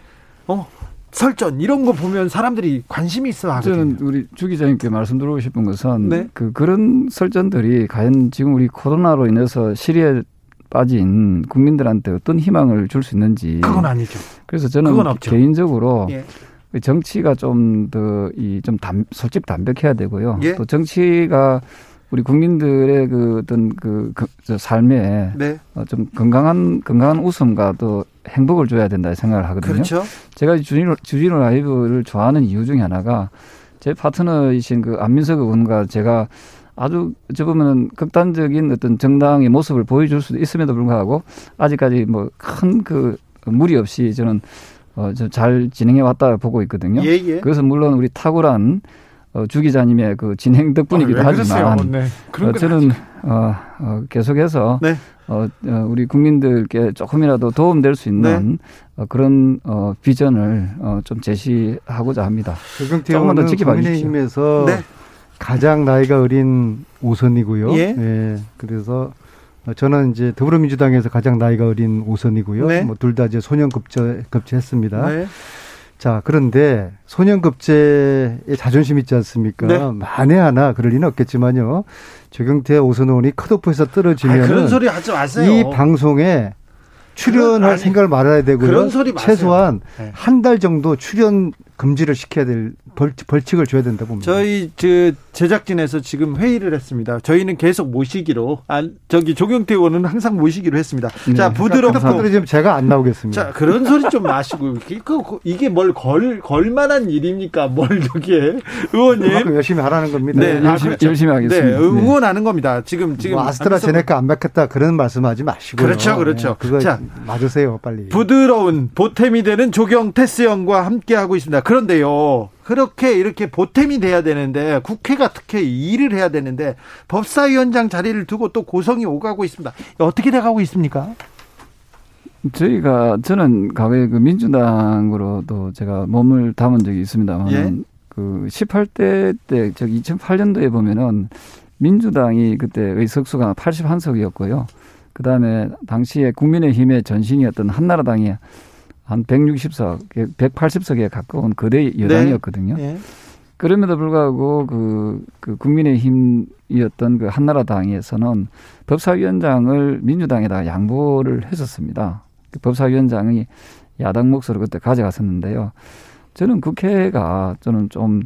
어 설전 이런 거 보면 사람들이 관심이 있어 하거든요. 저는 우리 주 기자님께 말씀 드리고 싶은 것은 네? 그 그런 설전들이 과연 지금 우리 코로나로 인해서 시리에 빠진 국민들한테 어떤 희망을 줄 수 있는지 그건 아니죠. 그래서 저는 개인적으로 예. 정치가 좀 더 이좀 솔직 담백해야 되고요. 예? 또 정치가 우리 국민들의 그 어떤 그, 그 삶에 네. 어, 좀 건강한 건강한 웃음과 또 행복을 줘야 된다 생각을 하거든요. 그렇죠. 제가 주진우 주진우 라이브를 좋아하는 이유 중에 하나가 제 파트너이신 그 안민석 의원과 제가 아주 저 보면은 극단적인 어떤 정당의 모습을 보여줄 수도 있음에도 불구하고 아직까지 뭐 큰 그 무리 없이 저는 어잘 진행해 왔다 보고 있거든요. 예, 예. 그래서 물론 우리 탁월한 어, 주 기자님의 그 진행 덕분이기도 아, 하지만 네. 어, 저는 어, 어, 계속해서 네. 어, 어, 우리 국민들께 조금이라도 도움될 수 있는 네. 어, 그런 어, 비전을 어, 좀 제시하고자 합니다. 조경태 의원은 국민의힘에서 네. 가장 나이가 어린 오선이고요. 예. 예. 그래서 저는 이제 더불어민주당에서 가장 나이가 어린 오선이고요. 네. 뭐둘 다 이제 소년 급제 급제했습니다. 네. 자, 그런데 소년급제의 자존심 있지 않습니까? 네. 만에 하나 그럴 리는 없겠지만요. 조경태 오선 의원이 컷오프에서 떨어지면 그런 소리 하지 마세요. 이 방송에 출연할 그런, 생각을 말아야 되고요. 최소한 네. 한달 정도 출연 금지를 시켜야 될 벌칙, 을 줘야 된다 봅니다. 저희 그 제작진에서 지금 회의를 했습니다. 저희는 계속 모시기로 아 저기 조경태 의원은 항상 모시기로 했습니다. 네. 자 부드럽고 그러니까 지금 제가 안 나오겠습니다. 자 그런 소리 좀 마시고 이게 뭘 걸 걸만한 일입니까? 뭘 저기에 의원님 열심히 하라는 겁니다. 네, 아, 열심히, 그렇죠. 열심히 하겠습니다. 네, 응원하는 겁니다. 지금 지금 뭐 아스트라제네카 안 맞겠다 그런 말씀하지 마시고요. 그렇죠, 그렇죠. 네, 그거 자 맞으세요 빨리. 부드러운 보탬이 되는 조경태 스형과 함께 하고 있습니다. 그런데요. 그렇게 이렇게 보탬이 돼야 되는데 국회가 특히 일을 해야 되는데 법사위원장 자리를 두고 또 고성이 오가고 있습니다. 어떻게 돼가고 있습니까? 저희가 저는 과거에 그 민주당으로도 제가 몸을 담은 적이 있습니다만 예? 그 18대 때저 2008년도에 보면은 민주당이 그때 의석수가 81석이었고요. 그다음에 당시에 국민의힘의 전신이었던 한나라당이 한 160석, 180석에 가까운 거대 여당이었거든요. 네. 네. 그럼에도 불구하고 그, 그 국민의힘이었던 그 한나라당에서는 법사위원장을 민주당에다가 양보를 했었습니다. 그 법사위원장이 야당 몫으로 그때 가져갔었는데요. 저는 국회가 저는 좀,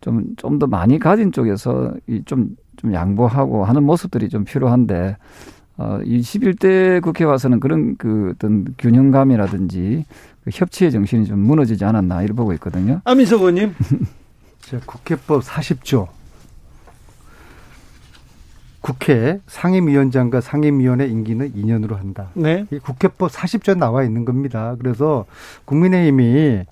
좀, 좀 더 많이 가진 쪽에서 이 좀, 좀 양보하고 하는 모습들이 좀 필요한데 어, 이 11대 국회 와서는 그런 그 어떤 균형감이라든지 그 협치의 정신이 좀 무너지지 않았나 이렇게 보고 있거든요. 아민석 의원님. 국회법 40조. 국회 상임위원장과 상임위원회 임기는 2년으로 한다. 네. 이 국회법 40조 나와 있는 겁니다. 그래서 국민의힘이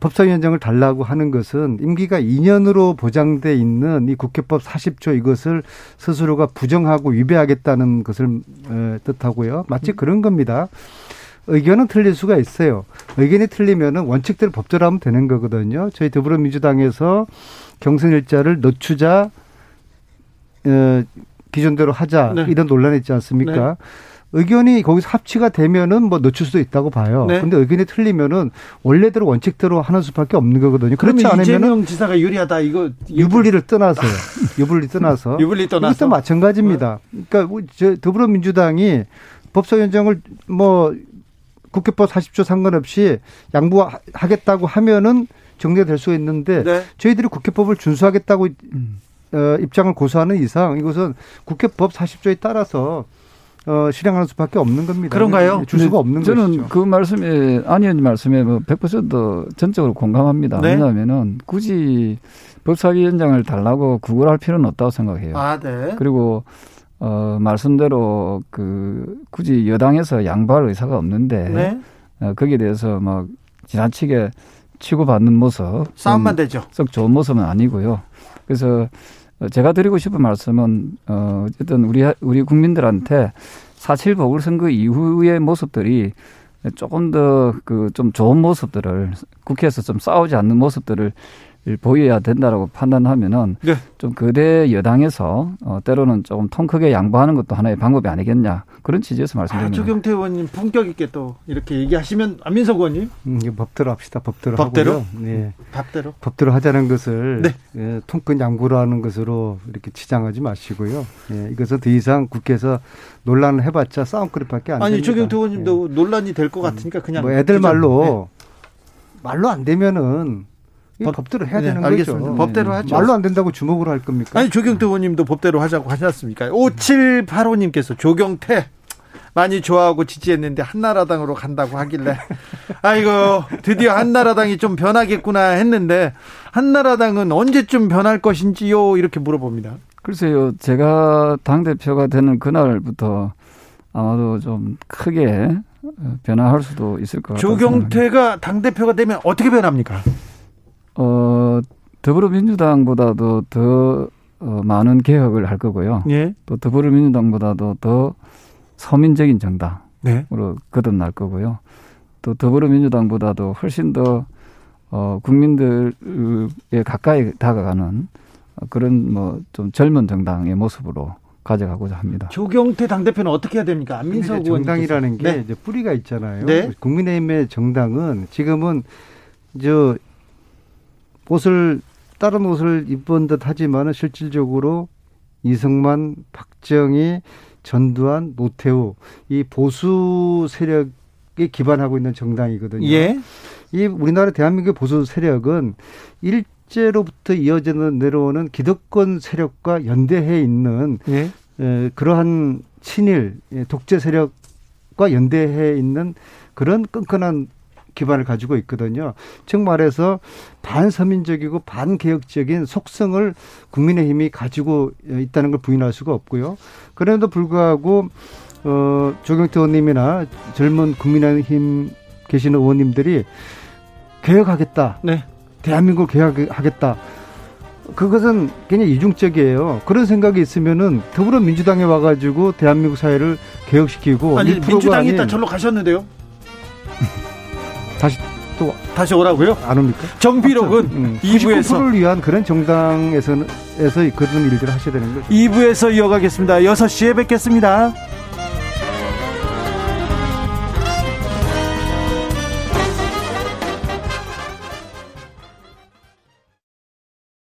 법사위원장을 달라고 하는 것은 임기가 2년으로 보장돼 있는 이 국회법 40조 이것을 스스로가 부정하고 위배하겠다는 것을 뜻하고요. 마치 음. 그런 겁니다. 의견은 틀릴 수가 있어요. 의견이 틀리면은 원칙대로 법대로 하면 되는 거거든요. 저희 더불어민주당에서 경선 일자를 늦추자 어, 기존대로 하자 네. 이런 논란이 있지 않습니까? 네. 의견이 거기서 합치가 되면은 뭐 늦출 수도 있다고 봐요. 네. 근데 의견이 틀리면은 원래대로 원칙대로 하는 수밖에 없는 거거든요. 그렇지 않으면 이재명 지사가 유리하다 이거 유불리를 떠나서요. 유불리 떠나서 유불리 떠나서 이것도 마찬가지입니다. 그러니까 뭐 더불어민주당이 법사위원장을 뭐 국회법 40조 상관없이 양보하겠다고 하면은 정리가 될 수 있는데 네. 저희들이 국회법을 준수하겠다고 음. 어, 입장을 고수하는 이상 이것은 국회법 40조에 따라서 어, 실행하는 수밖에 없는 겁니다. 그런가요? 줄 수가 없는 저는 것이죠. 그 말씀에 안 의원님 말씀에 뭐100% 전적으로 공감합니다. 네? 왜냐하면은 굳이 법사위원장을 달라고 구걸할 필요는 없다고 생각해요. 아, 네. 그리고 어 말씀대로 그 굳이 여당에서 양보할 의사가 없는데 네? 어, 거기에 대해서 막 지나치게 치고받는 모습 싸움만 되죠. 썩 좋은 모습은 아니고요. 그래서 제가 드리고 싶은 말씀은 어 어쨌든 우리 우리 국민들한테 사실 보궐선거 이후의 모습들이 조금 더 그 좀 좋은 모습들을 국회에서 좀 싸우지 않는 모습들을 보여야 된다라고 판단하면은 네. 좀 그대 여당에서 어, 때로는 조금 통 크게 양보하는 것도 하나의 방법이 아니겠냐 그런 취지에서 말씀드립니다. 아, 조경태 의원님 품격 있게 또 이렇게 얘기하시면 안민석 의원님 음, 법대로 합시다. 법대로 법대로 하고요. 네. 법대로 법대로 하자는 것을 네. 예, 통큰 양보로 하는 것으로 이렇게 치장하지 마시고요. 예, 이것은 더 이상 국회에서 논란을 해봤자 싸움거리밖에 안 아니, 됩니다. 조경태 의원님도 예. 논란이 될 것 같으니까 그냥 뭐 애들 말로 네. 말로 안 되면은 법, 법대로 해야 네, 되는 알겠습니다. 거죠. 법대로 하죠. 말로 안 된다고 주목으로 할 겁니까? 아니 조경태 의원님도 법대로 하자고 하지 않습니까? 5785님께서 조경태 많이 좋아하고 지지했는데 한나라당으로 간다고 하길래 아이고 드디어 한나라당이 좀 변하겠구나 했는데 한나라당은 언제쯤 변할 것인지요 이렇게 물어봅니다. 글쎄요 제가 당 대표가 되는 그날부터 아마도 좀 크게 변화할 수도 있을 것 같아요. 조경태가 당 대표가 되면 어떻게 변합니까? 어, 더불어민주당보다도 더 어, 많은 개혁을 할 거고요. 예. 또 더불어민주당보다도 더 서민적인 정당으로 네. 거듭날 거고요. 또 더불어민주당보다도 훨씬 더 어, 국민들에 가까이 다가가는 그런 뭐 좀 젊은 정당의 모습으로 가져가고자 합니다. 조경태 당대표는 어떻게 해야 됩니까? 안민석 의원 정당이라는 게 네. 이제 뿌리가 있잖아요. 네. 국민의힘의 정당은 지금은 저 옷을 다른 옷을 입은 듯 하지만은 실질적으로 이승만, 박정희, 전두환, 노태우 이 보수 세력에 기반하고 있는 정당이거든요. 예. 이 우리나라 대한민국 보수 세력은 일제로부터 이어지는 내려오는 기득권 세력과 연대해 있는 예. 에, 그러한 친일 예, 독재 세력과 연대해 있는 그런 끈끈한 기반을 가지고 있거든요. 즉 말해서 반서민적이고 반개혁적인 속성을 국민의힘이 가지고 있다는 걸 부인할 수가 없고요. 그럼에도 불구하고 어, 조경태 의원님이나 젊은 국민의힘 계시는 의원님들이 개혁하겠다. 네. 대한민국 개혁하겠다. 그것은 굉장히 이중적이에요. 그런 생각이 있으면은 더불어민주당에 와가지고 대한민국 사회를 개혁시키고 아니 민주당이 일단 절로 가셨는데요. 다시 또 다시 오라고요? 안 옵니까? 정비록은 음, 2부에서 를 위한 그런 정당에서 에서 그런 일들을 하셔야 되는 거죠. 2부에서 이어가겠습니다. 6시에 뵙겠습니다.